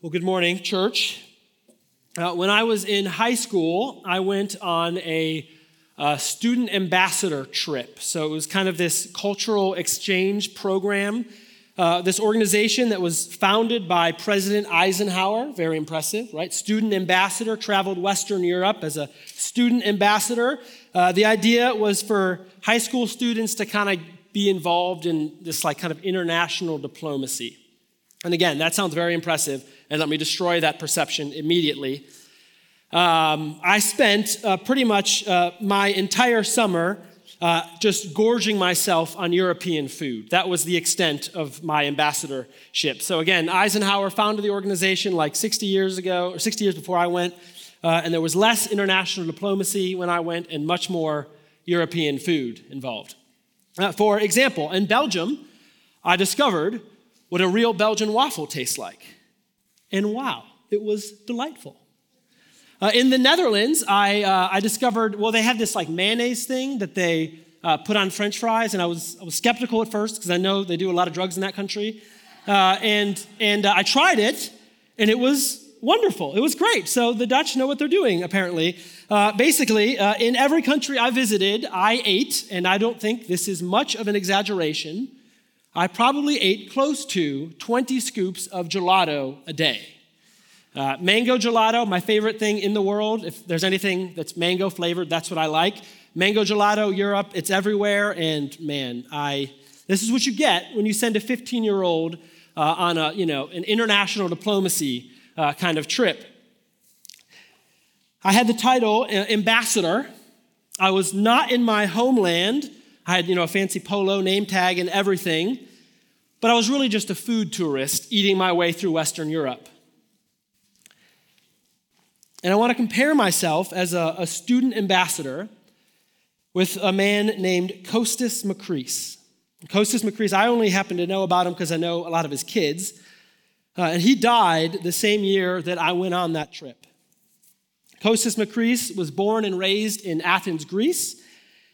Well, good morning, church. Uh, when I was in high school, I went on a uh, student ambassador trip. So it was kind of this cultural exchange program. Uh, this organization that was founded by President Eisenhower, very impressive, right? Student ambassador, traveled Western Europe as a student ambassador. Uh, the idea was for high school students to kind of be involved in this like kind of international diplomacy. And again, that sounds very impressive and let me destroy that perception immediately. Um, I spent uh, pretty much uh, my entire summer uh, just gorging myself on European food. That was the extent of my ambassadorship. So, again, Eisenhower founded the organization like 60 years ago, or 60 years before I went, uh, and there was less international diplomacy when I went and much more European food involved. Uh, for example, in Belgium, I discovered what a real Belgian waffle tastes like. And wow, it was delightful. Uh, in the Netherlands, I, uh, I discovered, well, they have this like mayonnaise thing that they uh, put on french fries, and I was, I was skeptical at first because I know they do a lot of drugs in that country. Uh, and and uh, I tried it, and it was wonderful. It was great. So the Dutch know what they're doing, apparently. Uh, basically, in every country I visited, I ate, and I don't think this is much of an exaggeration, I probably ate close to 20 scoops of gelato a day. Uh, mango gelato, my favorite thing in the world. If there's anything that's mango flavored, that's what I like. Mango gelato, Europe, it's everywhere. And man, I this is what you get when you send a 15 year old uh, on a you know an international diplomacy uh, kind of trip. I had the title uh, ambassador. I was not in my homeland. I had you know a fancy polo name tag and everything. But I was really just a food tourist eating my way through Western Europe. And I want to compare myself as a, a student ambassador with a man named Costas Makris. Costas Makris, I only happen to know about him because I know a lot of his kids. Uh, and he died the same year that I went on that trip. Costas Makris was born and raised in Athens, Greece,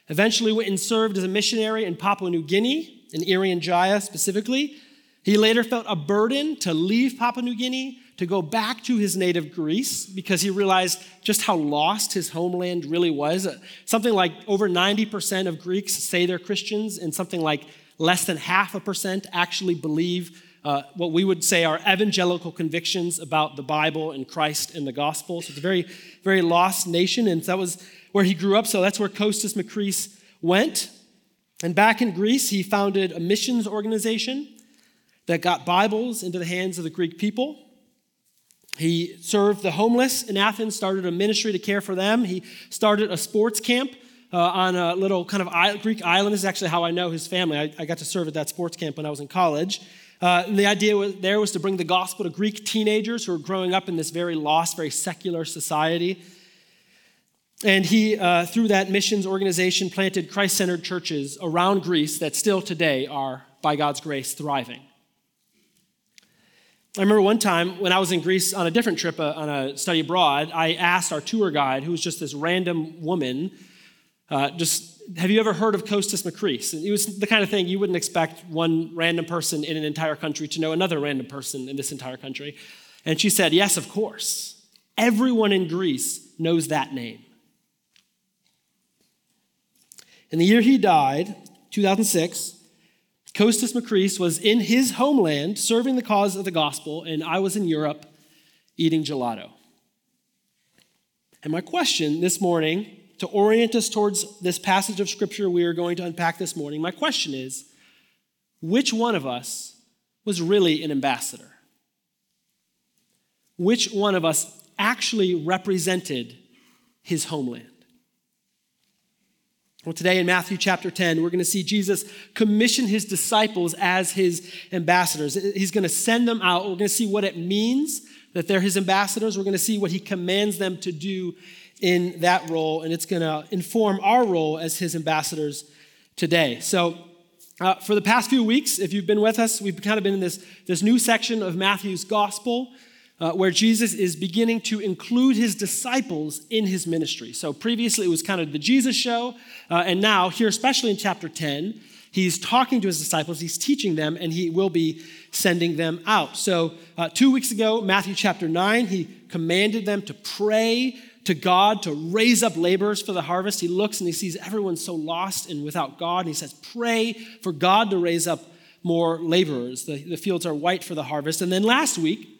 eventually went and served as a missionary in Papua New Guinea, in Irian Jaya specifically. He later felt a burden to leave Papua New Guinea to go back to his native Greece because he realized just how lost his homeland really was. Something like over 90% of Greeks say they're Christians, and something like less than half a percent actually believe uh, what we would say are evangelical convictions about the Bible and Christ and the gospel. So it's a very, very lost nation, and that was where he grew up. So that's where Costas Makris went. And back in Greece, he founded a missions organization that got Bibles into the hands of the Greek people. He served the homeless in Athens, started a ministry to care for them. He started a sports camp uh, on a little kind of Greek island. This is actually how I know his family. I, I got to serve at that sports camp when I was in college. Uh, and the idea was, there was to bring the gospel to Greek teenagers who were growing up in this very lost, very secular society. And he, uh, through that missions organization, planted Christ centered churches around Greece that still today are, by God's grace, thriving. I remember one time when I was in Greece on a different trip, uh, on a study abroad, I asked our tour guide, who was just this random woman, uh, just, have you ever heard of Costas Makris? And it was the kind of thing you wouldn't expect one random person in an entire country to know another random person in this entire country. And she said, yes, of course. Everyone in Greece knows that name. In the year he died, 2006, Costas Makris was in his homeland serving the cause of the gospel, and I was in Europe eating gelato. And my question this morning, to orient us towards this passage of scripture we are going to unpack this morning, my question is which one of us was really an ambassador? Which one of us actually represented his homeland? Well, today in Matthew chapter 10, we're going to see Jesus commission his disciples as his ambassadors. He's going to send them out. We're going to see what it means that they're his ambassadors. We're going to see what he commands them to do in that role, and it's going to inform our role as his ambassadors today. So, uh, for the past few weeks, if you've been with us, we've kind of been in this, this new section of Matthew's gospel. Uh, where Jesus is beginning to include his disciples in his ministry. So previously it was kind of the Jesus show, uh, and now, here, especially in chapter 10, he's talking to his disciples, he's teaching them, and he will be sending them out. So, uh, two weeks ago, Matthew chapter 9, he commanded them to pray to God to raise up laborers for the harvest. He looks and he sees everyone so lost and without God, and he says, Pray for God to raise up more laborers. The, the fields are white for the harvest. And then last week,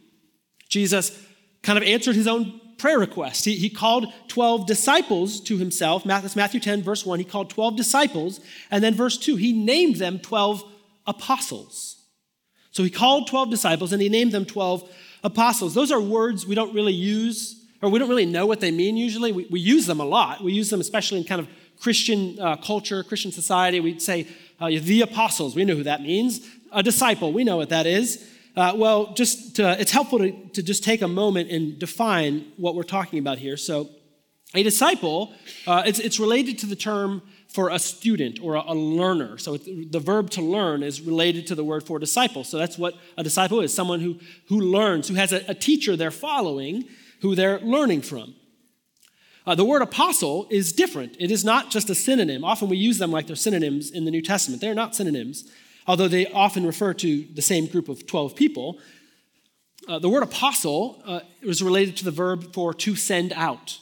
Jesus kind of answered his own prayer request. He, he called 12 disciples to himself. Matthew, Matthew 10, verse 1, he called 12 disciples. And then verse 2, he named them 12 apostles. So he called 12 disciples and he named them 12 apostles. Those are words we don't really use or we don't really know what they mean usually. We, we use them a lot. We use them especially in kind of Christian uh, culture, Christian society. We'd say uh, the apostles. We know who that means. A disciple. We know what that is. Uh, well, just to, it's helpful to, to just take a moment and define what we're talking about here. So, a disciple, uh, it's, it's related to the term for a student or a, a learner. So the verb to learn is related to the word for disciple. So that's what a disciple is someone who, who learns, who has a, a teacher they're following who they're learning from. Uh, the word apostle is different. It is not just a synonym. Often we use them like they're synonyms in the New Testament. They're not synonyms, although they often refer to the same group of 12 people. Uh, the word apostle uh, is related to the verb for to send out.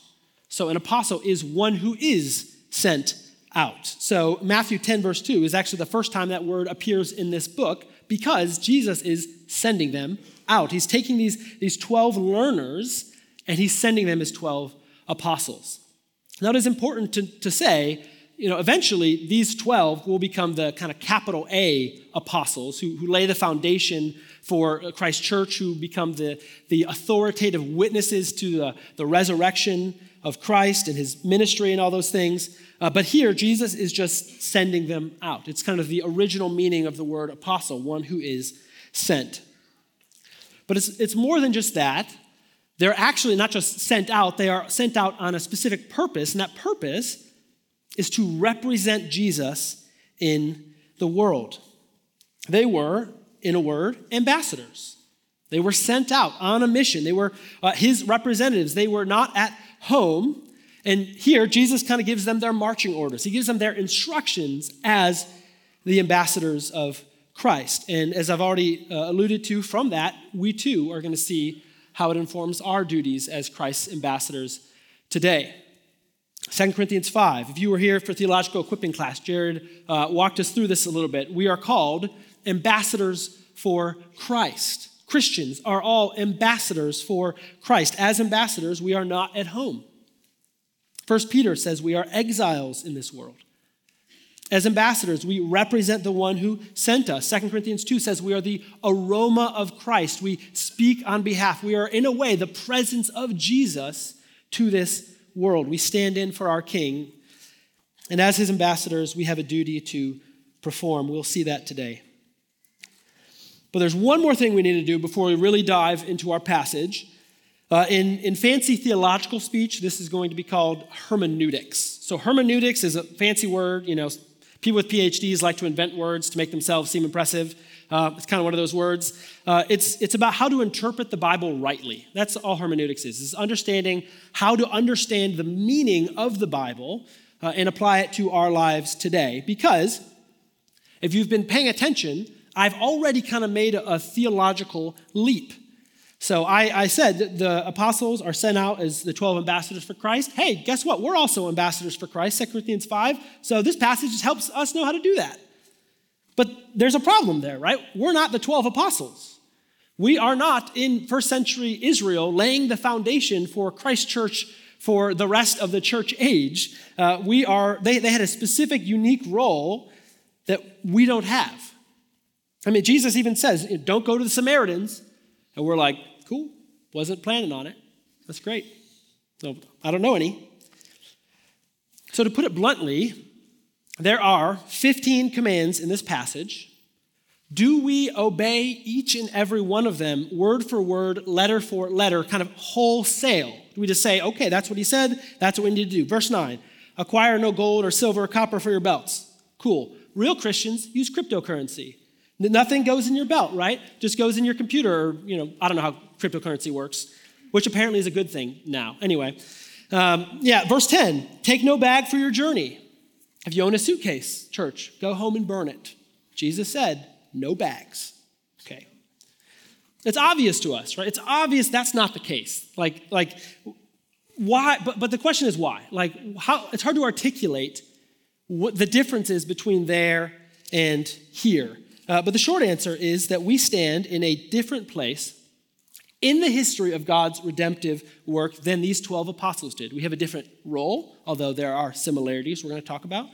So an apostle is one who is sent out. So Matthew 10, verse 2 is actually the first time that word appears in this book because Jesus is sending them out. He's taking these, these 12 learners and he's sending them as 12 apostles. Now, it is important to, to say, you know, eventually these 12 will become the kind of capital A apostles who, who lay the foundation for Christ's church, who become the, the authoritative witnesses to the, the resurrection of Christ and his ministry and all those things. Uh, but here, Jesus is just sending them out. It's kind of the original meaning of the word apostle, one who is sent. But it's, it's more than just that. They're actually not just sent out, they are sent out on a specific purpose, and that purpose is to represent Jesus in the world. They were, in a word, ambassadors. They were sent out on a mission. They were uh, his representatives. They were not at home. And here, Jesus kind of gives them their marching orders. He gives them their instructions as the ambassadors of Christ. And as I've already uh, alluded to from that, we too are going to see how it informs our duties as Christ's ambassadors today. 2 Corinthians 5. If you were here for theological equipping class, Jared uh, walked us through this a little bit. We are called ambassadors for Christ. Christians are all ambassadors for Christ. As ambassadors, we are not at home. 1 Peter says we are exiles in this world. As ambassadors, we represent the one who sent us. 2 Corinthians 2 says we are the aroma of Christ. We speak on behalf. We are, in a way, the presence of Jesus to this world. We stand in for our King. And as his ambassadors, we have a duty to perform. We'll see that today. But there's one more thing we need to do before we really dive into our passage. Uh, in, in fancy theological speech, this is going to be called hermeneutics. So, hermeneutics is a fancy word, you know, People with PhDs like to invent words to make themselves seem impressive. Uh, it's kind of one of those words. Uh, it's, it's about how to interpret the Bible rightly. That's all hermeneutics is, is understanding how to understand the meaning of the Bible uh, and apply it to our lives today. Because if you've been paying attention, I've already kind of made a, a theological leap. So I, I said the apostles are sent out as the 12 ambassadors for Christ. Hey, guess what? We're also ambassadors for Christ, 2 Corinthians 5. So this passage just helps us know how to do that. But there's a problem there, right? We're not the 12 apostles. We are not in first century Israel laying the foundation for Christ Church for the rest of the church age. Uh, we are, they, they had a specific, unique role that we don't have. I mean, Jesus even says, don't go to the Samaritans. And we're like, Cool. Wasn't planning on it. That's great. So I don't know any. So to put it bluntly, there are 15 commands in this passage. Do we obey each and every one of them, word for word, letter for letter, kind of wholesale? Do we just say, okay, that's what he said, that's what we need to do? Verse 9 acquire no gold or silver or copper for your belts. Cool. Real Christians use cryptocurrency. Nothing goes in your belt, right? Just goes in your computer, or, you know, I don't know how cryptocurrency works, which apparently is a good thing now. Anyway, um, yeah, verse 10 take no bag for your journey. If you own a suitcase, church, go home and burn it. Jesus said, no bags. Okay. It's obvious to us, right? It's obvious that's not the case. Like, like, why? But, but the question is why? Like, how? It's hard to articulate what the difference is between there and here. Uh, but the short answer is that we stand in a different place in the history of God's redemptive work than these 12 apostles did. We have a different role, although there are similarities we're going to talk about.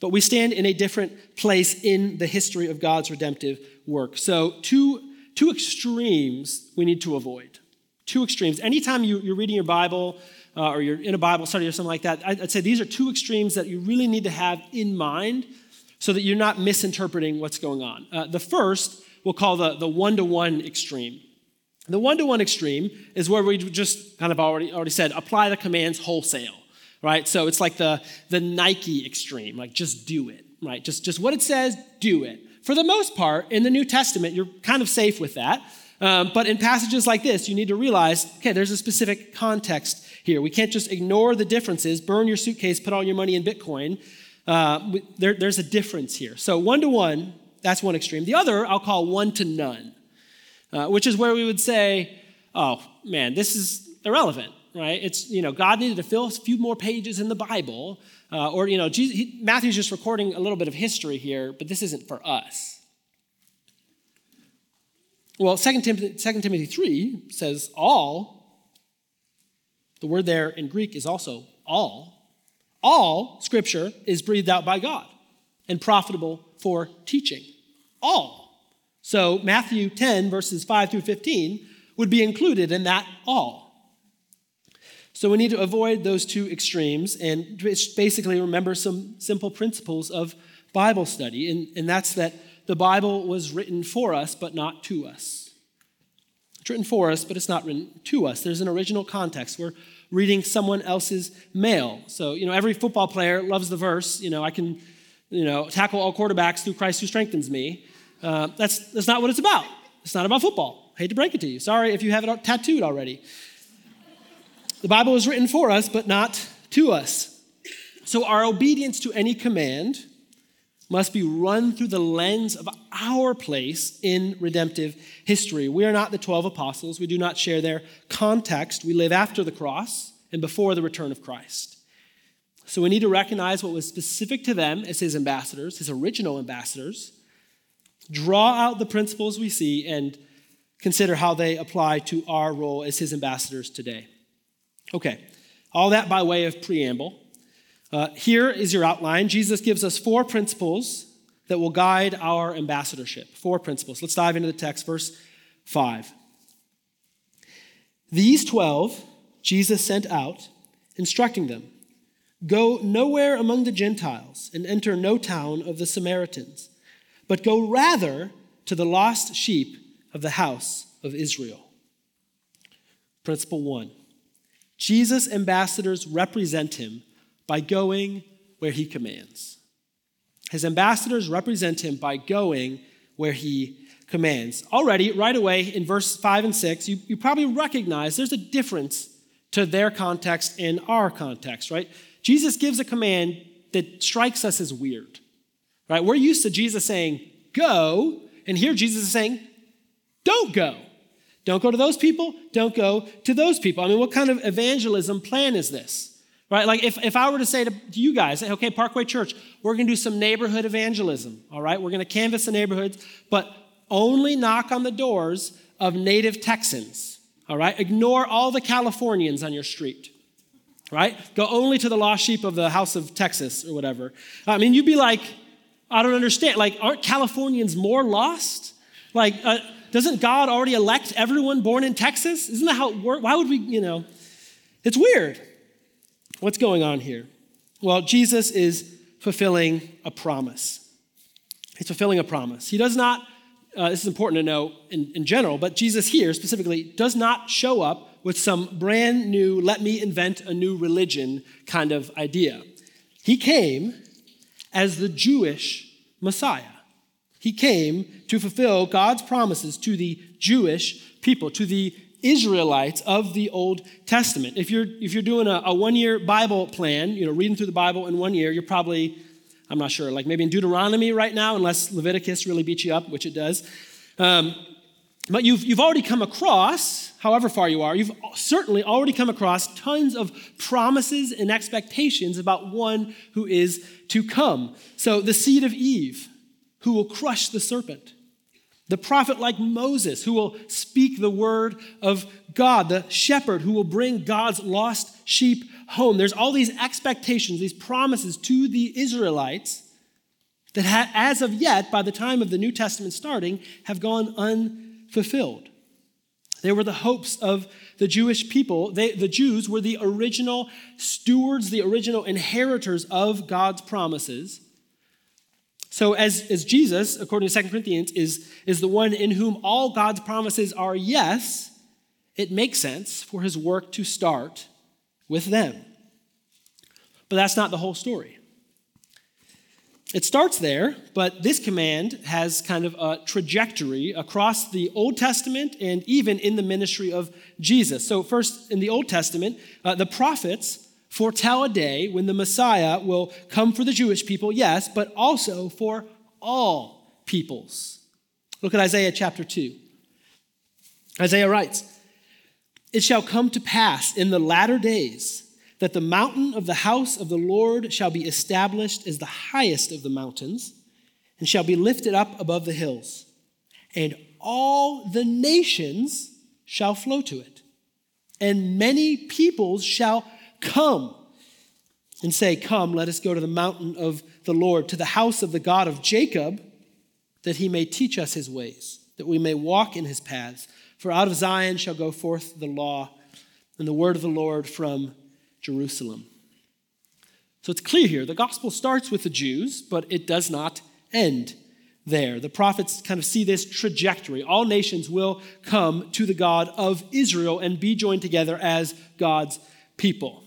But we stand in a different place in the history of God's redemptive work. So, two, two extremes we need to avoid. Two extremes. Anytime you, are reading your Bible uh, or you're in a Bible study or something like that, I'd say these are two extremes that you really need to have in mind so that you're not misinterpreting what's going on. Uh, the first we'll call the, the one-to-one extreme. The one-to-one extreme is where we just kind of already, already said, apply the commands wholesale, right? So it's like the, the Nike extreme, like just do it, right? Just, just what it says, do it. For the most part, in the New Testament, you're kind of safe with that. Um, but in passages like this, you need to realize okay, there's a specific context here. We can't just ignore the differences, burn your suitcase, put all your money in Bitcoin, uh, there, there's a difference here. So one to one, that's one extreme. The other, I'll call one to none, uh, which is where we would say, oh man, this is irrelevant, right? It's, you know, God needed to fill a few more pages in the Bible. Uh, or, you know, Jesus, he, Matthew's just recording a little bit of history here, but this isn't for us. Well, 2 Timothy, 2 Timothy 3 says all. The word there in Greek is also all. All scripture is breathed out by God and profitable for teaching. All. So Matthew 10, verses 5 through 15, would be included in that all. So we need to avoid those two extremes and basically remember some simple principles of Bible study. And, and that's that the Bible was written for us, but not to us. It's written for us, but it's not written to us. There's an original context. We're reading someone else's mail. So, you know, every football player loves the verse, you know, I can, you know, tackle all quarterbacks through Christ who strengthens me. Uh, that's, that's not what it's about. It's not about football. I hate to break it to you. Sorry if you have it tattooed already. The Bible is written for us, but not to us. So our obedience to any command must be run through the lens of our place in redemptive history. We are not the 12 apostles. We do not share their context. We live after the cross and before the return of Christ. So we need to recognize what was specific to them as his ambassadors, his original ambassadors, draw out the principles we see, and consider how they apply to our role as his ambassadors today. Okay, all that by way of preamble. Uh, here is your outline. Jesus gives us four principles that will guide our ambassadorship. Four principles. Let's dive into the text, verse 5. These 12 Jesus sent out, instructing them Go nowhere among the Gentiles and enter no town of the Samaritans, but go rather to the lost sheep of the house of Israel. Principle one Jesus' ambassadors represent him by going where he commands. His ambassadors represent him by going where he commands. Already, right away in verse 5 and 6, you, you probably recognize there's a difference to their context and our context, right? Jesus gives a command that strikes us as weird, right? We're used to Jesus saying, go, and here Jesus is saying, don't go. Don't go to those people, don't go to those people. I mean, what kind of evangelism plan is this? Right? Like if, if I were to say to, you guys, okay, Parkway Church, we're going to do some neighborhood evangelism, all right? We're going to canvass the neighborhoods, but only knock on the doors of native Texans, all right? Ignore all the Californians on your street, right? Go only to the lost sheep of the house of Texas or whatever. I mean, you'd be like, I don't understand. Like, aren't Californians more lost? Like, uh, doesn't God already elect everyone born in Texas? Isn't that how it works? Why would we, you know? It's weird. What's going on here? Well, Jesus is fulfilling a promise. He's fulfilling a promise. He does not, uh, this is important to know in, in general, but Jesus here specifically does not show up with some brand new, let me invent a new religion kind of idea. He came as the Jewish Messiah. He came to fulfill God's promises to the Jewish people, to the Israelites of the Old Testament. If you're, if you're doing a, a one year Bible plan, you know, reading through the Bible in one year, you're probably, I'm not sure, like maybe in Deuteronomy right now, unless Leviticus really beats you up, which it does. Um, but you've, you've already come across, however far you are, you've certainly already come across tons of promises and expectations about one who is to come. So the seed of Eve, who will crush the serpent the prophet like Moses, who will speak the word of God, the shepherd who will bring God's lost sheep home. There's all these expectations, these promises to the Israelites that, ha- as of yet, by the time of the New Testament starting, have gone unfulfilled. They were the hopes of the Jewish people. They, the Jews were the original stewards, the original inheritors of God's promises. So, as, as Jesus, according to 2 Corinthians, is, is the one in whom all God's promises are yes, it makes sense for his work to start with them. But that's not the whole story. It starts there, but this command has kind of a trajectory across the Old Testament and even in the ministry of Jesus. So, first, in the Old Testament, uh, the prophets foretell a day when the Messiah will come for the Jewish people, yes, but also for all peoples. Look at Isaiah chapter 2. Isaiah writes, It shall come to pass in the latter days that the mountain of the house of the Lord shall be established as the highest of the mountains and shall be lifted up above the hills, and all the nations shall flow to it, and many peoples shall Come and say, Come, let us go to the mountain of the Lord, to the house of the God of Jacob, that he may teach us his ways, that we may walk in his paths. For out of Zion shall go forth the law and the word of the Lord from Jerusalem. So it's clear here the gospel starts with the Jews, but it does not end there. The prophets kind of see this trajectory. All nations will come to the God of Israel and be joined together as God's people.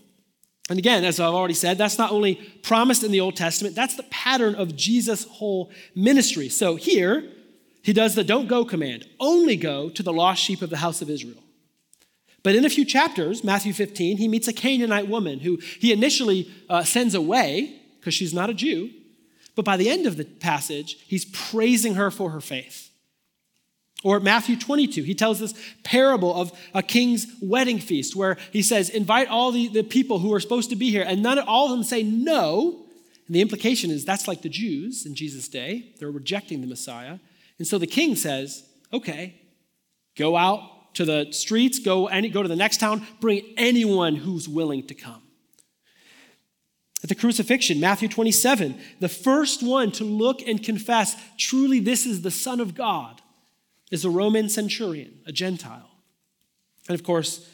And again, as I've already said, that's not only promised in the Old Testament, that's the pattern of Jesus' whole ministry. So here, he does the don't go command only go to the lost sheep of the house of Israel. But in a few chapters, Matthew 15, he meets a Canaanite woman who he initially uh, sends away because she's not a Jew. But by the end of the passage, he's praising her for her faith. Or Matthew 22, he tells this parable of a king's wedding feast where he says, invite all the, the people who are supposed to be here, and none all of them say no. And the implication is that's like the Jews in Jesus' day. They're rejecting the Messiah. And so the king says, okay, go out to the streets, go, any, go to the next town, bring anyone who's willing to come. At the crucifixion, Matthew 27, the first one to look and confess, truly this is the Son of God is a Roman centurion, a Gentile. And of course,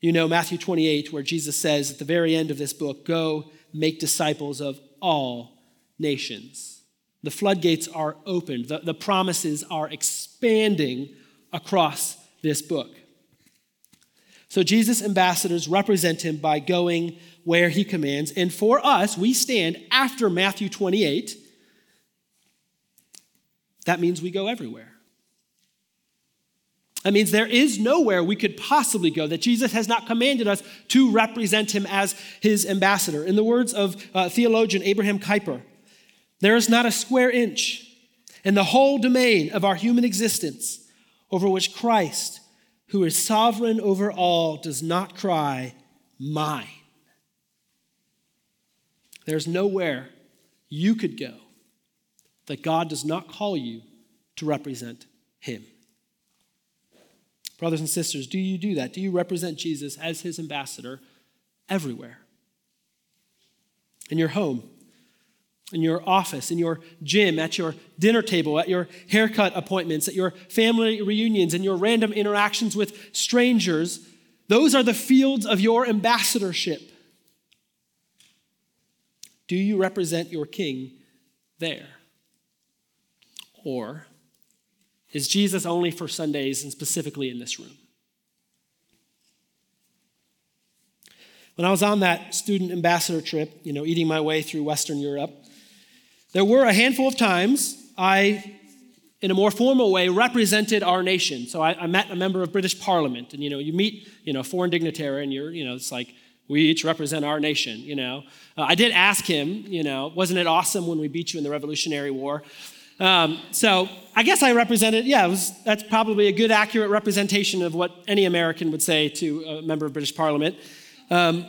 you know Matthew 28, where Jesus says at the very end of this book, Go make disciples of all nations. The floodgates are opened, the, the promises are expanding across this book. So Jesus' ambassadors represent him by going where he commands. And for us, we stand after Matthew 28. That means we go everywhere. That means there is nowhere we could possibly go that Jesus has not commanded us to represent him as his ambassador. In the words of uh, theologian Abraham Kuyper, there is not a square inch in the whole domain of our human existence over which Christ, who is sovereign over all, does not cry, Mine. There's nowhere you could go that God does not call you to represent him. Brothers and sisters, do you do that? Do you represent Jesus as his ambassador everywhere? In your home, in your office, in your gym, at your dinner table, at your haircut appointments, at your family reunions, and your random interactions with strangers, those are the fields of your ambassadorship. Do you represent your king there? Or is Jesus only for Sundays and specifically in this room? When I was on that student ambassador trip, you know, eating my way through Western Europe, there were a handful of times I in a more formal way, represented our nation. So I, I, met a member of British Parliament, and you know, you meet you know a foreign dignitary, and you're you know it's like we each represent our nation. You know, uh, I did ask him, you know, wasn't it awesome when we beat you in the Revolutionary War? Um, so I guess I represented. Yeah, was, that's probably a good, accurate representation of what any American would say to a member of British Parliament. Um,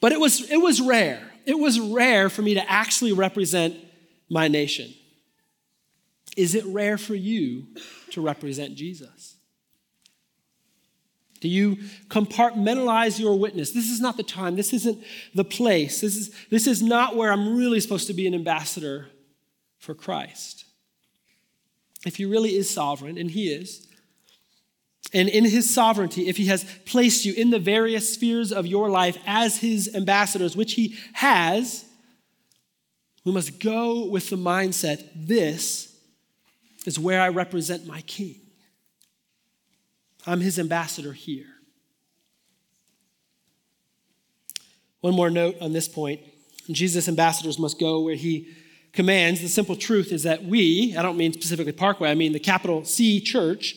but it was it was rare. It was rare for me to actually represent my nation. Is it rare for you to represent Jesus? Do you compartmentalize your witness? This is not the time. This isn't the place. This is, this is not where I'm really supposed to be an ambassador for Christ. If he really is sovereign, and he is, and in his sovereignty, if he has placed you in the various spheres of your life as his ambassadors, which he has, we must go with the mindset this is where I represent my king. I'm his ambassador here. One more note on this point Jesus' ambassadors must go where he commands. The simple truth is that we, I don't mean specifically Parkway, I mean the capital C church,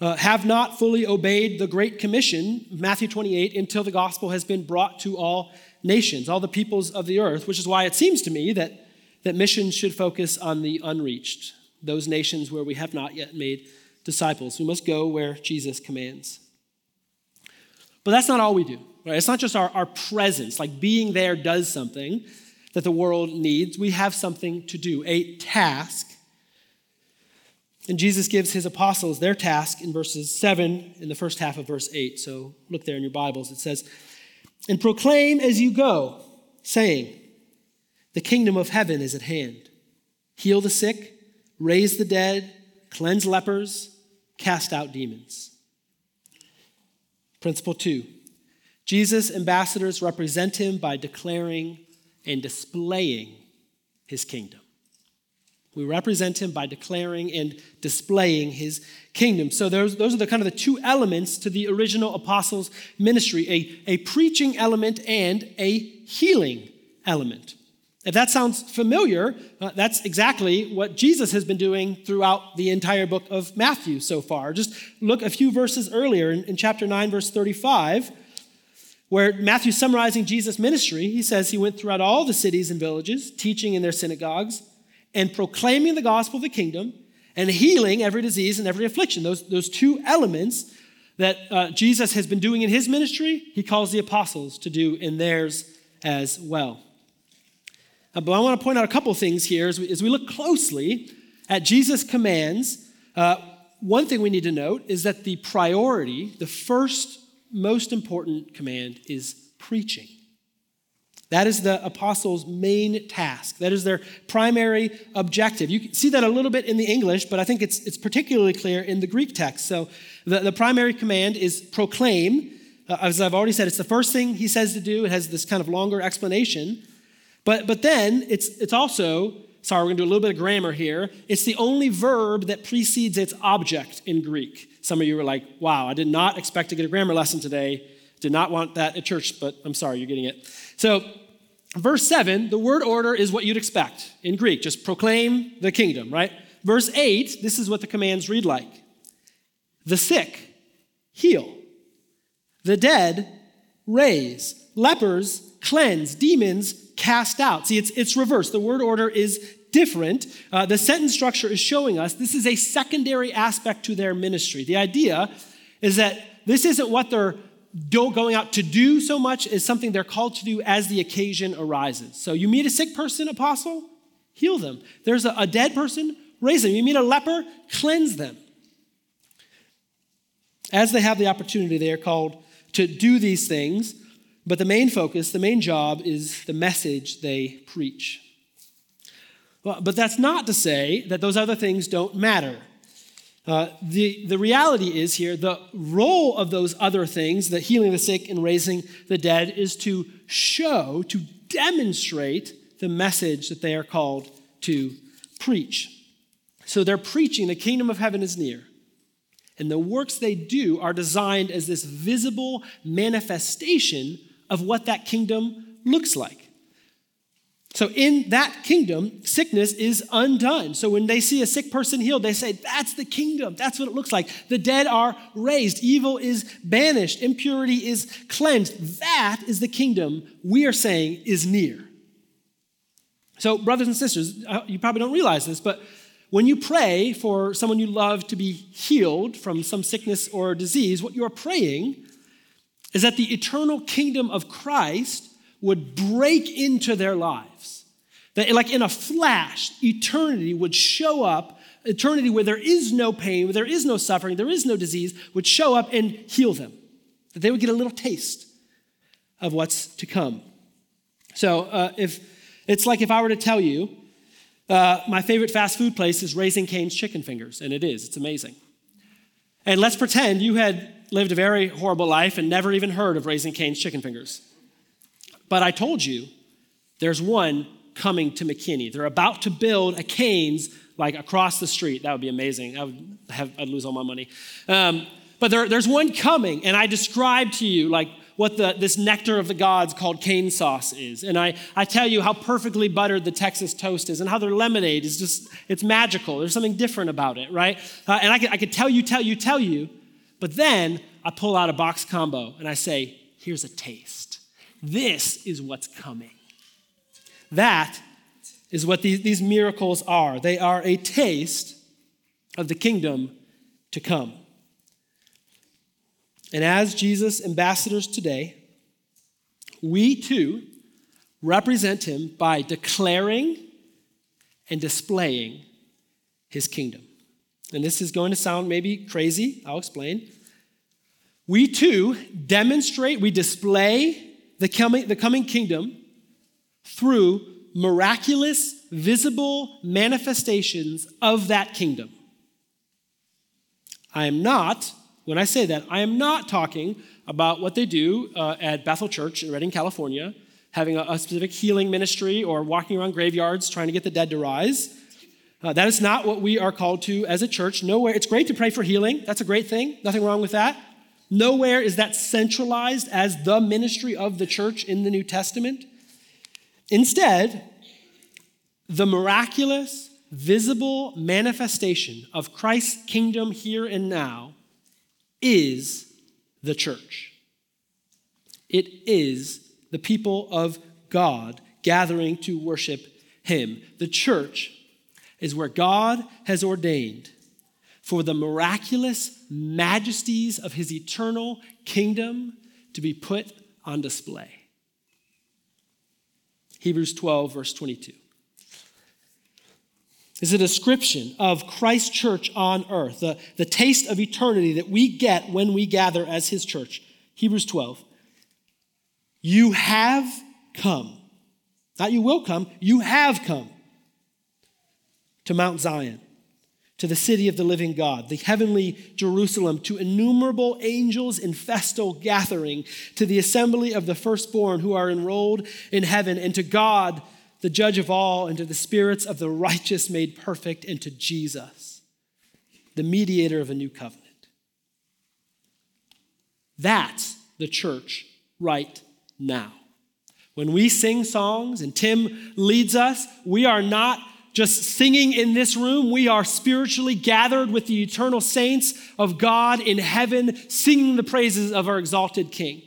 uh, have not fully obeyed the Great Commission, Matthew 28, until the gospel has been brought to all nations, all the peoples of the earth, which is why it seems to me that, that missions should focus on the unreached, those nations where we have not yet made disciples. We must go where Jesus commands. But that's not all we do, right? It's not just our, our presence, like being there does something that the world needs. We have something to do, a task and Jesus gives his apostles their task in verses 7 in the first half of verse 8. So look there in your Bibles. It says, And proclaim as you go, saying, The kingdom of heaven is at hand. Heal the sick, raise the dead, cleanse lepers, cast out demons. Principle two Jesus' ambassadors represent him by declaring and displaying his kingdom. We represent him by declaring and displaying his kingdom. So those, those are the kind of the two elements to the original apostles' ministry a, a preaching element and a healing element. If that sounds familiar, uh, that's exactly what Jesus has been doing throughout the entire book of Matthew so far. Just look a few verses earlier in, in chapter 9, verse 35, where Matthew's summarizing Jesus' ministry. He says he went throughout all the cities and villages, teaching in their synagogues and proclaiming the gospel of the kingdom and healing every disease and every affliction. Those, those two elements that uh, Jesus has been doing in his ministry, he calls the apostles to do in theirs as well. Uh, but I want to point out a couple things here as we, as we look closely at Jesus' commands. Uh, one thing we need to note is that the priority, the first most important command, is preaching. That is the apostles' main task. That is their primary objective. You see that a little bit in the English, but I think it's, it's particularly clear in the Greek text. So the, the primary command is proclaim. Uh, as I've already said, it's the first thing he says to do. It has this kind of longer explanation. But, but then it's, it's also, sorry, we're going to do a little bit of grammar here. It's the only verb that precedes its object in Greek. Some of you were like, wow, I did not expect to get a grammar lesson today. Did not want that at church, but I'm sorry, you're getting it. So Verse 7, the word order is what you'd expect in Greek, just proclaim the kingdom, right? Verse 8, this is what the commands read like The sick, heal. The dead, raise. Lepers, cleanse. Demons, cast out. See, it's, it's reversed. The word order is different. Uh, the sentence structure is showing us this is a secondary aspect to their ministry. The idea is that this isn't what they're going out to do so much is something they're called to do as the occasion arises. So you meet a sick person, apostle, heal them. There's a, a dead person, raise them. You meet a leper, cleanse them. As they have the opportunity, they are called to do these things, but the main focus, the main job is the message they preach. Well, but that's not to say that those other things don't matter. Uh, the, the reality is here the role of those other things, the healing the sick and raising the dead, is to show, to demonstrate the message that they are called to preach. So they're preaching the kingdom of heaven is near. And the works they do are designed as this visible manifestation of what that kingdom looks like. So, in that kingdom, sickness is undone. So, when they see a sick person healed, they say, That's the kingdom. That's what it looks like. The dead are raised, evil is banished, impurity is cleansed. That is the kingdom we are saying is near. So, brothers and sisters, uh, you probably don't realize this, but when you pray for someone you love to be healed from some sickness or disease, what you are praying is that the eternal kingdom of Christ would break into their lives. That, like in a flash, eternity would show up, eternity where there is no pain, where there is no suffering, there is no disease, would show up and heal them. That they would get a little taste of what's to come. So, uh, if it's like if I were to tell you, uh, my favorite fast food place is Raising Cane's Chicken Fingers, and it is, it's amazing. And let's pretend you had lived a very horrible life and never even heard of Raising Cane's Chicken Fingers. But I told you, there's one coming to McKinney. They're about to build a Cane's like across the street. That would be amazing. I would have, I'd lose all my money. Um, but there, there's one coming, and I described to you like what the, this nectar of the gods called cane sauce is. And I, I tell you how perfectly buttered the Texas toast is and how their lemonade is just, it's magical. There's something different about it, right? Uh, and I could, I could tell you, tell you, tell you, but then I pull out a box combo and I say, here's a taste. This is what's coming. That is what these, these miracles are. They are a taste of the kingdom to come. And as Jesus' ambassadors today, we too represent him by declaring and displaying his kingdom. And this is going to sound maybe crazy, I'll explain. We too demonstrate, we display the coming, the coming kingdom through miraculous, visible manifestations of that kingdom. I am not, when I say that, I am not talking about what they do uh, at Bethel Church in Redding, California, having a, a, specific healing ministry or walking around graveyards trying to get the dead to rise. Uh, that is not what we are called to as a church. Nowhere. It's great to pray for healing. That's a great thing. Nothing wrong with that. Nowhere is that centralized as the ministry of the church in the New Testament. Instead, the miraculous, visible manifestation of Christ's kingdom here and now is the church. It is the people of God gathering to worship Him. The church is where God has ordained for the miraculous majesties of his eternal kingdom to be put on display. Hebrews 12, verse 22 is a description of Christ's church on earth, the, the taste of eternity that we get when we gather as his church. Hebrews 12. You have come. Not you will come, you have come to Mount Zion to the city of the living God, the heavenly Jerusalem, to innumerable angels in festal gathering, to the assembly of the firstborn who are enrolled in heaven, and to God, the judge of all, and to the spirits of the righteous made perfect, and to Jesus, the mediator of a new covenant. That's the church right now. When we sing songs and Tim leads us, we are not just singing in this room. We are spiritually gathered with the eternal saints of God in heaven, singing the praises of our exalted King.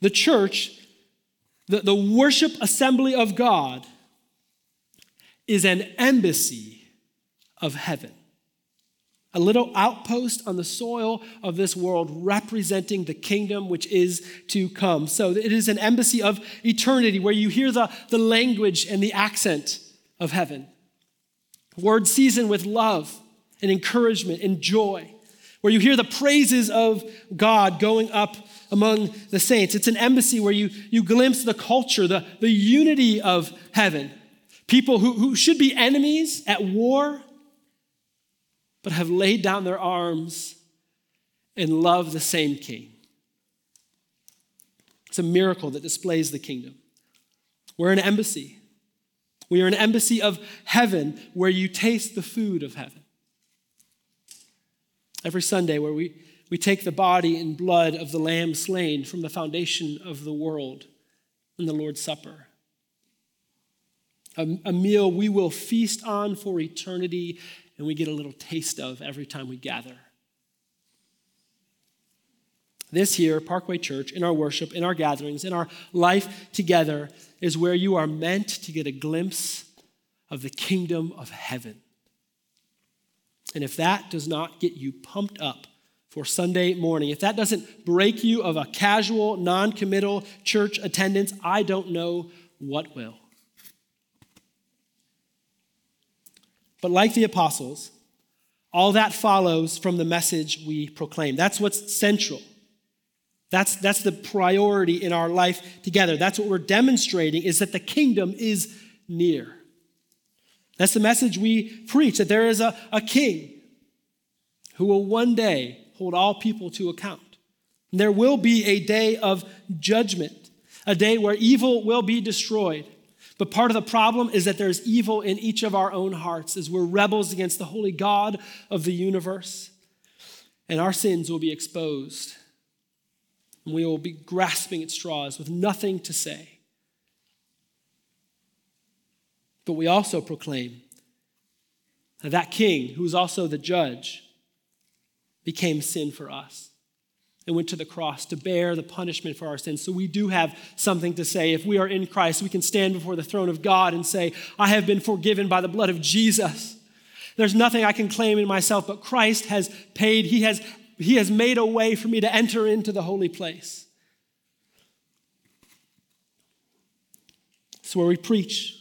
The church, the, the worship assembly of God, is an embassy of heaven. A little outpost on the soil of this world representing the kingdom which is to come. So it is an embassy of eternity where you hear the, the language and the accent of heaven. Words seasoned with love and encouragement and joy, where you hear the praises of God going up among the saints. It's an embassy where you, you glimpse the culture, the, the unity of heaven. People who, who should be enemies at war but have laid down their arms and love the same king. It's a miracle that displays the kingdom. We're an embassy. We are an embassy of heaven where you taste the food of heaven. Every Sunday, where we, we take the body and blood of the Lamb slain from the foundation of the world in the Lord's Supper. a, a meal we will feast on for eternity and we get a little taste of every time we gather. This here, Parkway Church, in our worship, in our gatherings, in our life together, is where you are meant to get a glimpse of the kingdom of heaven. And if that does not get you pumped up for Sunday morning, if that doesn't break you of a casual, non committal church attendance, I don't know what will. But like the apostles, all that follows from the message we proclaim. That's what's central. That's, that's the priority in our life together. That's what we're demonstrating is that the kingdom is near. That's the message we preach that there is a, a king who will one day hold all people to account. And there will be a day of judgment, a day where evil will be destroyed. But part of the problem is that there's evil in each of our own hearts as we're rebels against the holy God of the universe. And our sins will be exposed and we will be grasping at straws with nothing to say. But we also proclaim that that king, who is also the judge, became sin for us and went to the cross to bear the punishment for our sins. So we do have something to say. If we are in Christ, we can stand before the throne of God and say, I have been forgiven by the blood of Jesus. There's nothing I can claim in myself, but Christ has paid, He has he has made a way for me to enter into the holy place. It's where we preach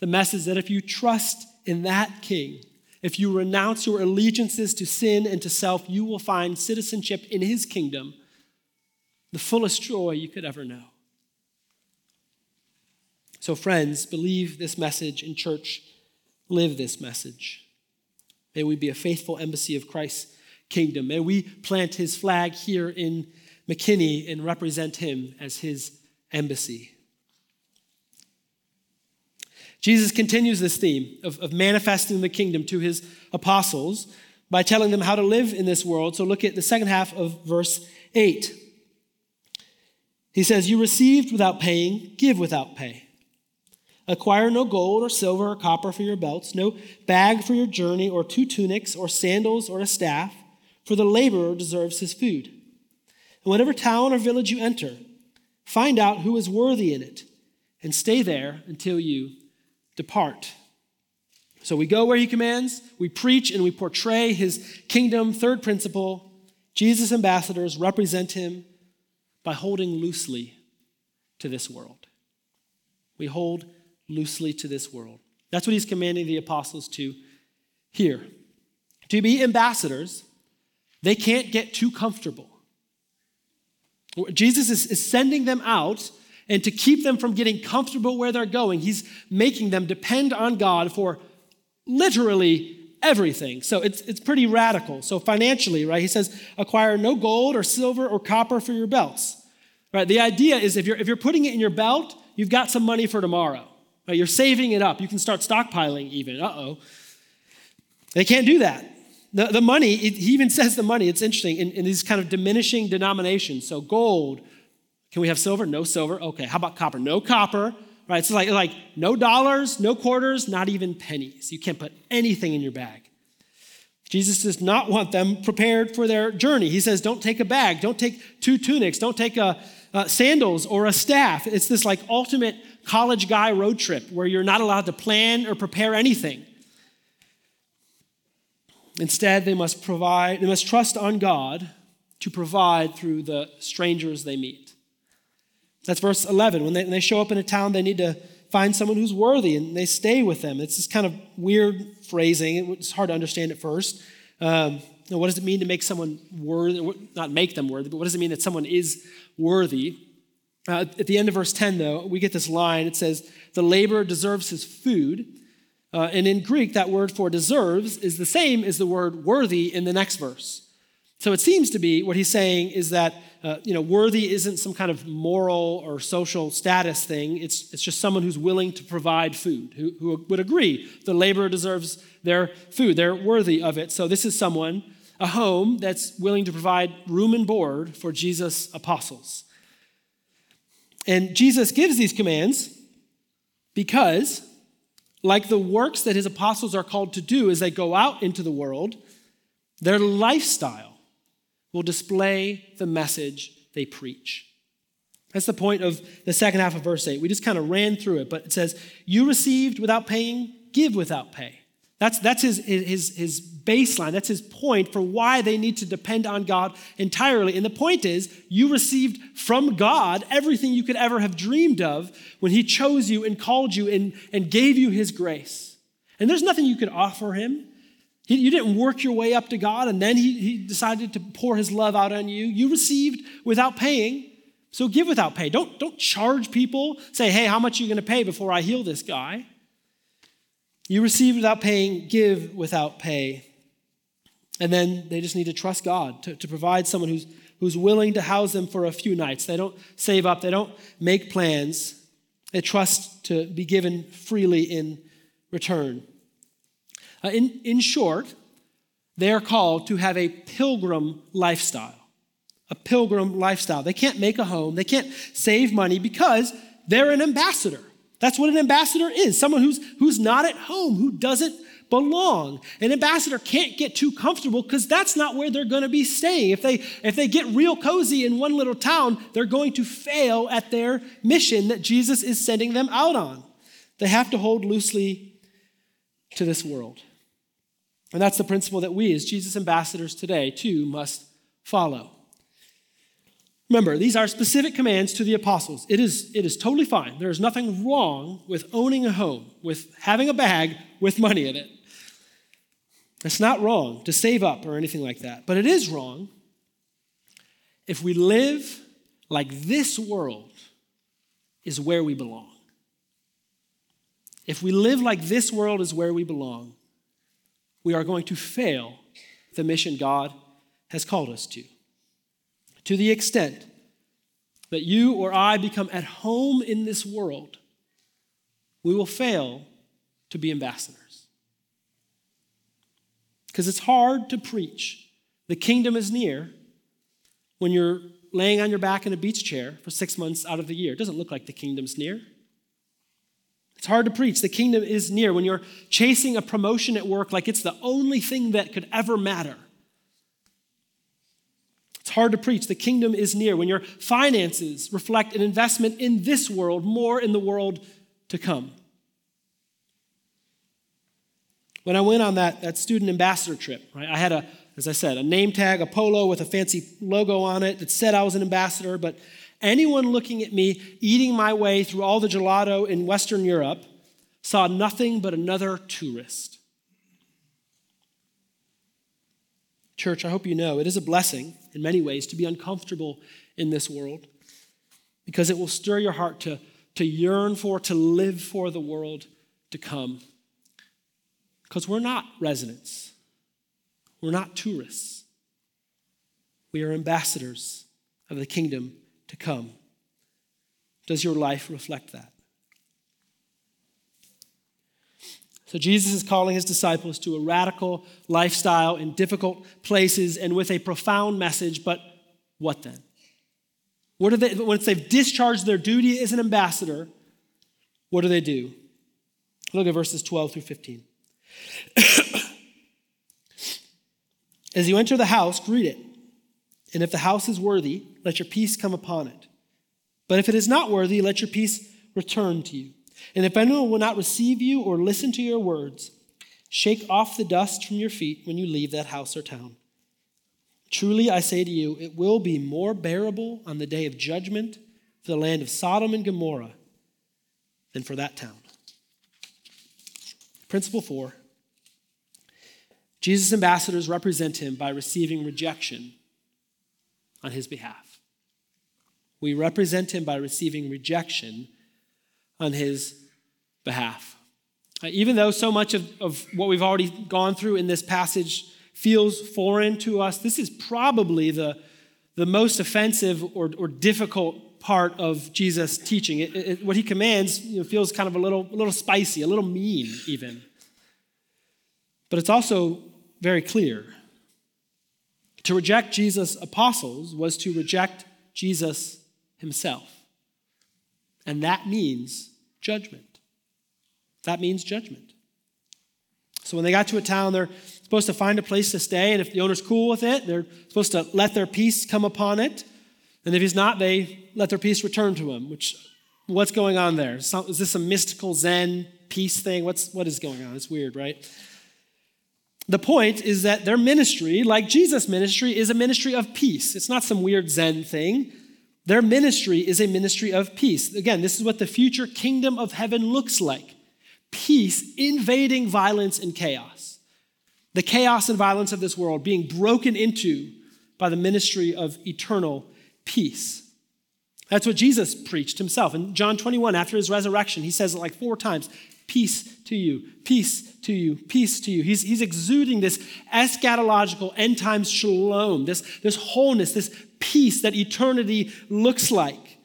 the message that if you trust in that king, if you renounce your allegiances to sin and to self, you will find citizenship in his kingdom, the fullest joy you could ever know. So, friends, believe this message in church, live this message. May we be a faithful embassy of Christ's kingdom. May we plant his flag here in McKinney and represent him as his embassy. Jesus continues this theme of, of manifesting the kingdom to his apostles by telling them how to live in this world. So look at the second half of verse 8. He says, You received without paying, give without pay. Acquire no gold or silver or copper for your belts, no bag for your journey, or two tunics, or sandals, or a staff for the laborer deserves his food. And whatever town or village you enter, find out who is worthy in it, and stay there until you depart. So we go where he commands, we preach and we portray his kingdom. Third principle Jesus' ambassadors represent him by holding loosely to this world. We hold loosely to this world. That's what he's commanding the apostles to here. To be ambassadors they can't get too comfortable. Jesus is, is sending them out, and to keep them from getting comfortable where they're going, he's making them depend on God for literally everything. So it's, it's pretty radical. So financially, right, he says, acquire no gold or silver or copper for your belts. Right? The idea is if you're, if you're putting it in your belt, you've got some money for tomorrow. Right? You're saving it up. You can start stockpiling even. Uh oh. They can't do that. The, the money, it, he even says the money, it's interesting, in, in these kind of diminishing denominations. So gold, can we have silver? No silver. Okay, how about copper? No copper. Right? So like, like no dollars, no quarters, not even pennies. You can't put anything in your bag. Jesus does not want them prepared for their journey. He says, don't take a bag, don't take two tunics, don't take a, uh, sandals or a staff. It's this like ultimate college guy road trip where you're not allowed to plan or prepare anything. Instead, they must provide, they must trust on God to provide through the strangers they meet. That's verse 11. When they, when they show up in a town, they need to find someone who's worthy and they stay with them. It's this kind of weird phrasing. It's hard to understand at first. Um, what does it mean to make someone worthy? Not make them worthy, but what does it mean that someone is worthy? Uh, at the end of verse 10, though, we get this line. It says, The laborer deserves his food. Uh, and in Greek, that word for deserves is the same as the word worthy in the next verse. So it seems to be what he's saying is that uh, you know worthy isn't some kind of moral or social status thing. It's, it's just someone who's willing to provide food, who, who would agree the laborer deserves their food. They're worthy of it. So this is someone, a home that's willing to provide room and board for Jesus' apostles. And Jesus gives these commands because like the works that his apostles are called to do as they go out into the world, their lifestyle will display the message they preach. That's the point of the second half of verse 8. We just kind of ran through it, but it says, You received without paying, give without pay. That's, that's his, his, his baseline. That's his point for why they need to depend on God entirely. And the point is, you received from God everything you could ever have dreamed of when he chose you and called you and, and gave you his grace. And there's nothing you could offer him. He, you didn't work your way up to God and then he, he decided to pour his love out on you. You received without paying. So give without pay. Don't, don't charge people. Say, hey, how much are you going to pay before I heal this guy? You receive without paying, give without pay. And then they just need to trust God to, to provide someone who's, who's willing to house them for a few nights. They don't save up, they don't make plans. They trust to be given freely in return. Uh, in, in short, they are called to have a pilgrim lifestyle. A pilgrim lifestyle. They can't make a home, they can't save money because they're an ambassador. That's what an ambassador is someone who's, who's not at home, who doesn't belong. An ambassador can't get too comfortable because that's not where they're going to be staying. If they, if they get real cozy in one little town, they're going to fail at their mission that Jesus is sending them out on. They have to hold loosely to this world. And that's the principle that we, as Jesus ambassadors today, too, must follow. Remember, these are specific commands to the apostles. It is, it is totally fine. There is nothing wrong with owning a home, with having a bag with money in it. It's not wrong to save up or anything like that. But it is wrong if we live like this world is where we belong. If we live like this world is where we belong, we are going to fail the mission God has called us to to the extent that you or I become at home in this world, we will fail to be ambassadors. Because it's hard to preach the kingdom is near when you're laying on your back in a beach chair for six months out of the year. It doesn't look like the kingdom's near. It's hard to preach. The kingdom is near when you're chasing a promotion at work like it's the only thing that could ever matter. It's hard to preach. The kingdom is near. When your finances reflect an investment in this world more in the world to come. When I went on that, that student ambassador trip, right, I had a, as I said, a name tag, a polo with a fancy logo on it that said I was an ambassador, but anyone looking at me eating my way through all the gelato in Western Europe saw nothing but another tourist. Church, I hope you know it is a blessing in many ways to be uncomfortable in this world because it will stir your heart to, to yearn for, to live for the world to come. Because we're not residents, we're not tourists. We are ambassadors of the kingdom to come. Does your life reflect that? So Jesus is calling his disciples to a radical lifestyle in difficult places and with a profound message, but what then? What do they, once they've discharged their duty as an ambassador, what do they do? Look at verses 12 through 15. as you enter the house, greet it. And if the house is worthy, let your peace come upon it. But if it is not worthy, let your peace return to you. And if anyone will not receive you or listen to your words, shake off the dust from your feet when you leave that house or town. Truly, I say to you, it will be more bearable on the day of judgment for the land of Sodom and Gomorrah than for that town. Principle four Jesus' ambassadors represent him by receiving rejection on his behalf. We represent him by receiving rejection on his behalf. Uh, even though so much of, of what we've already gone through in this passage feels foreign to us, this is probably the, the most offensive or, or difficult part of Jesus' teaching. It, it, what he commands you know, feels kind of a little, a little spicy, a little mean, even. But it's also very clear. To reject Jesus' apostles was to reject Jesus himself. And that means judgment. That means judgment. So when they got to a town, they're supposed to find a place to stay, and if the owner's cool with it, they're supposed to let their peace come upon it. And if he's not, they let their peace return to him, which what's going on there? Is this a mystical Zen peace thing? What's, what is going on? It's weird, right? The point is that their ministry, like Jesus' ministry, is a ministry of peace. It's not some weird Zen thing. Their ministry is a ministry of peace. Again, this is what the future kingdom of heaven looks like peace invading violence and chaos. The chaos and violence of this world being broken into by the ministry of eternal peace. That's what Jesus preached himself. In John 21, after his resurrection, he says it like four times Peace to you, peace to you, peace to you. He's, he's exuding this eschatological end times shalom, this, this wholeness, this peace that eternity looks like.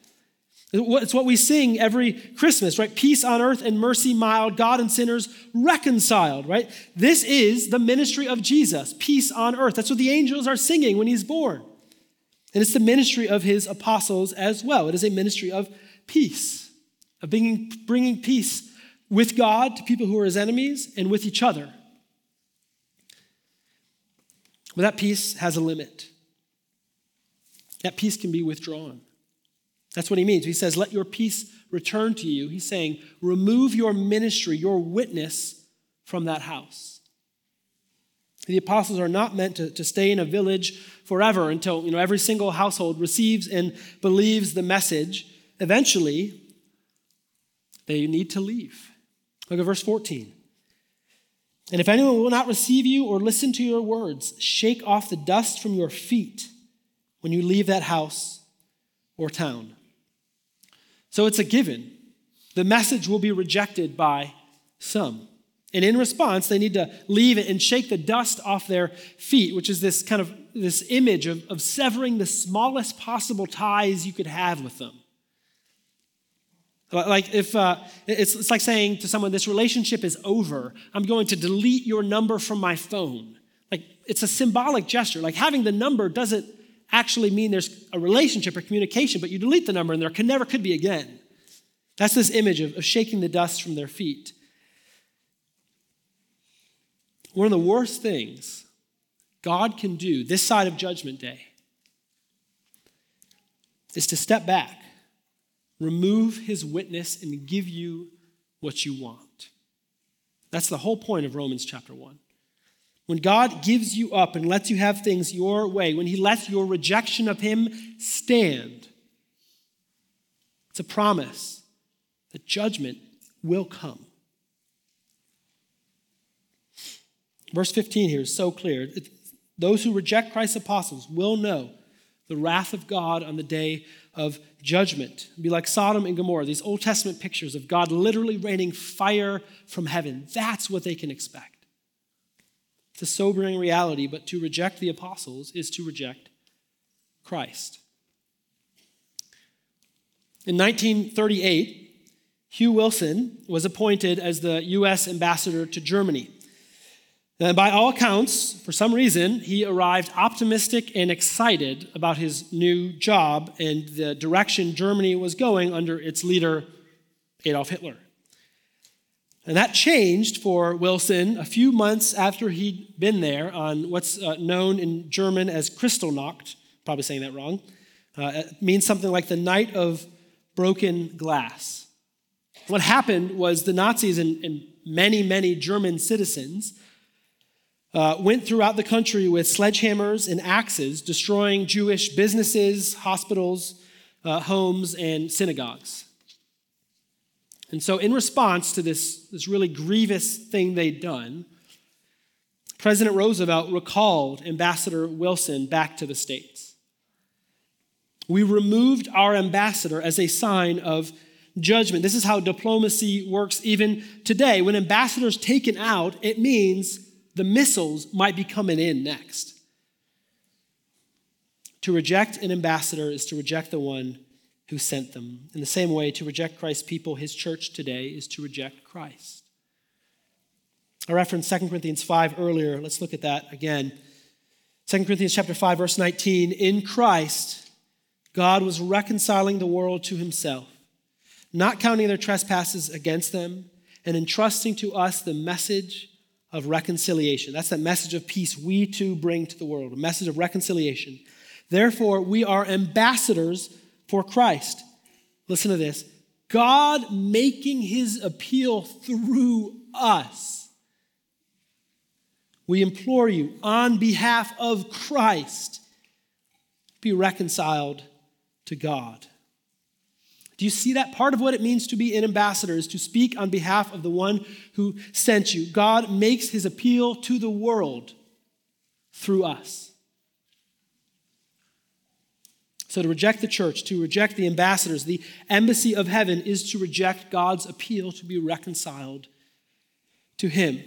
It's what we sing every Christmas, right? Peace on earth and mercy mild, God and sinners reconciled, right? This is the ministry of Jesus, peace on earth. That's what the angels are singing when he's born. And it's the ministry of his apostles as well. It is a ministry of peace, of bringing, bringing peace with God to people who are his enemies and with each other. But that peace has a limit. That peace can be withdrawn. That's what he means. He says, Let your peace return to you. He's saying, Remove your ministry, your witness from that house. The apostles are not meant to, to stay in a village forever until you know, every single household receives and believes the message. Eventually, they need to leave. Look at verse 14. And if anyone will not receive you or listen to your words, shake off the dust from your feet when you leave that house or town. So it's a given. The message will be rejected by some. And in response, they need to leave it and shake the dust off their feet, which is this kind of this image of, of severing the smallest possible ties you could have with them. Like if uh, it's, it's like saying to someone, this relationship is over, I'm going to delete your number from my phone. Like it's a symbolic gesture. Like having the number doesn't actually mean there's a relationship or communication, but you delete the number and there can never could be again. That's this image of, of shaking the dust from their feet. One of the worst things God can do this side of Judgment Day is to step back, remove his witness, and give you what you want. That's the whole point of Romans chapter 1. When God gives you up and lets you have things your way, when he lets your rejection of him stand, it's a promise that judgment will come. Verse 15 here is so clear. Those who reject Christ's apostles will know the wrath of God on the day of judgment. It'll be like Sodom and Gomorrah, these Old Testament pictures of God literally raining fire from heaven. That's what they can expect. It's a sobering reality, but to reject the apostles is to reject Christ. In 1938, Hugh Wilson was appointed as the U.S. ambassador to Germany. And by all accounts, for some reason, he arrived optimistic and excited about his new job and the direction Germany was going under its leader, Adolf Hitler. And that changed for Wilson a few months after he'd been there on what's uh, known in German as Kristallnacht. Probably saying that wrong. Uh, it means something like the night of broken glass. What happened was the Nazis and, and many, many German citizens uh, went throughout the country with sledgehammers and axes, destroying Jewish businesses, hospitals, uh, homes, and synagogues. And so, in response to this, this really grievous thing they'd done, President Roosevelt recalled Ambassador Wilson back to the States. We removed our ambassador as a sign of judgment. This is how diplomacy works even today. When ambassadors taken out, it means the missiles might be coming in next. To reject an ambassador is to reject the one who sent them. In the same way, to reject Christ's people, his church today, is to reject Christ. I referenced 2 Corinthians 5 earlier. Let's look at that again. 2 Corinthians chapter 5, verse 19. In Christ, God was reconciling the world to himself, not counting their trespasses against them and entrusting to us the message of reconciliation. That's that message of peace we too bring to the world, a message of reconciliation. Therefore, we are ambassadors for Christ. Listen to this God making his appeal through us. We implore you, on behalf of Christ, be reconciled to God. Do you see that? Part of what it means to be an ambassador is to speak on behalf of the one who sent you. God makes his appeal to the world through us. So, to reject the church, to reject the ambassadors, the embassy of heaven, is to reject God's appeal to be reconciled to him.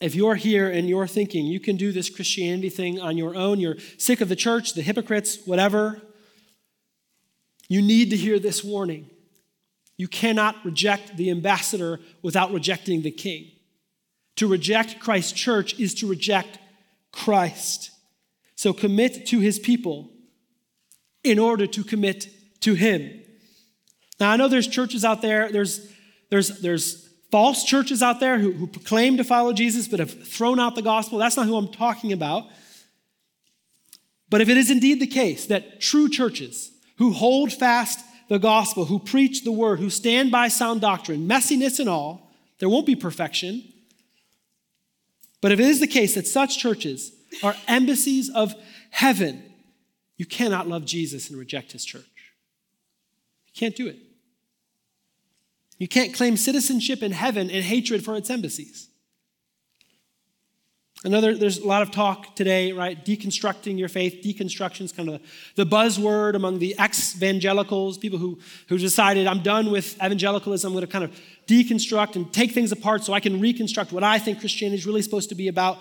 If you're here and you're thinking you can do this Christianity thing on your own, you're sick of the church, the hypocrites, whatever, you need to hear this warning. You cannot reject the ambassador without rejecting the king. To reject Christ's church is to reject Christ. So commit to his people in order to commit to him. Now, I know there's churches out there, there's, there's, there's false churches out there who, who proclaim to follow Jesus but have thrown out the gospel. That's not who I'm talking about. But if it is indeed the case that true churches, who hold fast the gospel, who preach the word, who stand by sound doctrine, messiness and all. There won't be perfection. But if it is the case that such churches are embassies of heaven, you cannot love Jesus and reject his church. You can't do it. You can't claim citizenship in heaven and hatred for its embassies. Another, there's a lot of talk today, right? Deconstructing your faith. Deconstruction is kind of the, buzzword among the ex evangelicals, people who, who decided, I'm done with evangelicalism. I'm going to kind of deconstruct and take things apart so I can reconstruct what I think Christianity is really supposed to be about.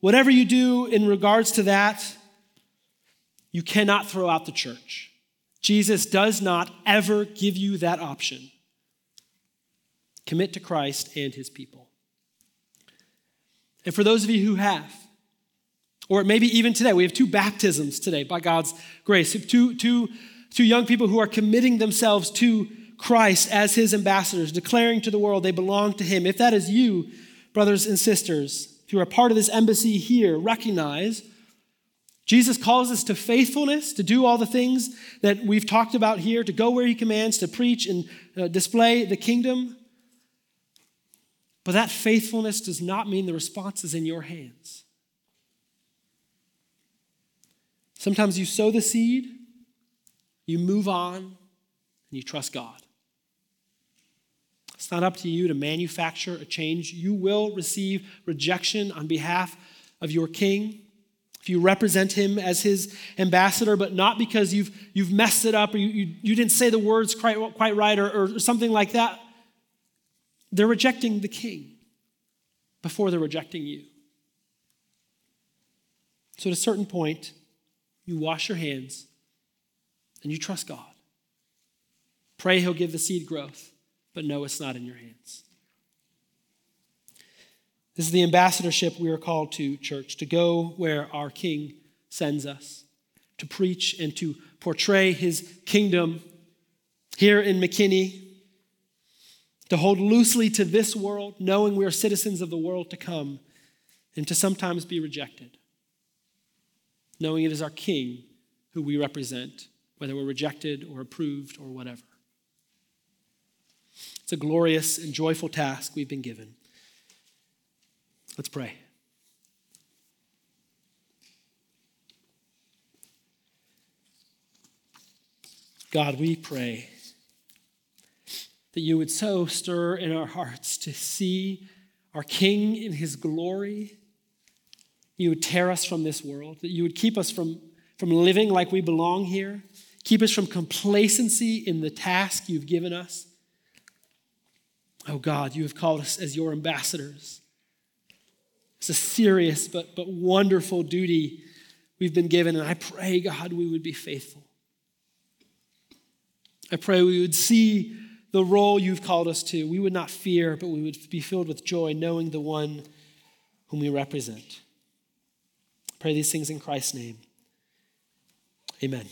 Whatever you do in regards to that, you cannot throw out the church. Jesus does not ever give you that option. Commit to Christ and his people. And for those of you who have, or maybe even today, we have two baptisms today by God's grace. Two, two, two young people who are committing themselves to Christ as his ambassadors, declaring to the world they belong to him. If that is you, brothers and sisters, if you are part of this embassy here, recognize Jesus calls us to faithfulness, to do all the things that we've talked about here, to go where he commands, to preach and uh, display the kingdom. But that faithfulness does not mean the response is in your hands. Sometimes you sow the seed, you move on, and you trust God. It's not up to you to manufacture a change. You will receive rejection on behalf of your king if you represent him as his ambassador, but not because you've, you've messed it up or you, you, you didn't say the words quite, quite right or, or something like that. They're rejecting the king before they're rejecting you. So at a certain point, you wash your hands and you trust God. Pray He'll give the seed growth, but no, it's not in your hands. This is the ambassadorship we are called to, church, to go where our King sends us, to preach and to portray His kingdom here in McKinney to hold loosely to this world, knowing we are citizens of the world to come, and to sometimes be rejected, knowing it is our King who we represent, whether we're rejected or approved or whatever. It's a glorious and joyful task we've been given. Let's pray. God, we pray that you would so stir in our hearts to see our King in his glory. You would tear us from this world, that you would keep us from, from living like we belong here, keep us from complacency in the task you've given us. Oh God, you have called us as your ambassadors. It's a serious but, but wonderful duty we've been given, and I pray, God, we would be faithful. I pray we would see the role you've called us to. We would not fear, but we would be filled with joy knowing the one whom we represent. pray these things in Christ's name. Amen.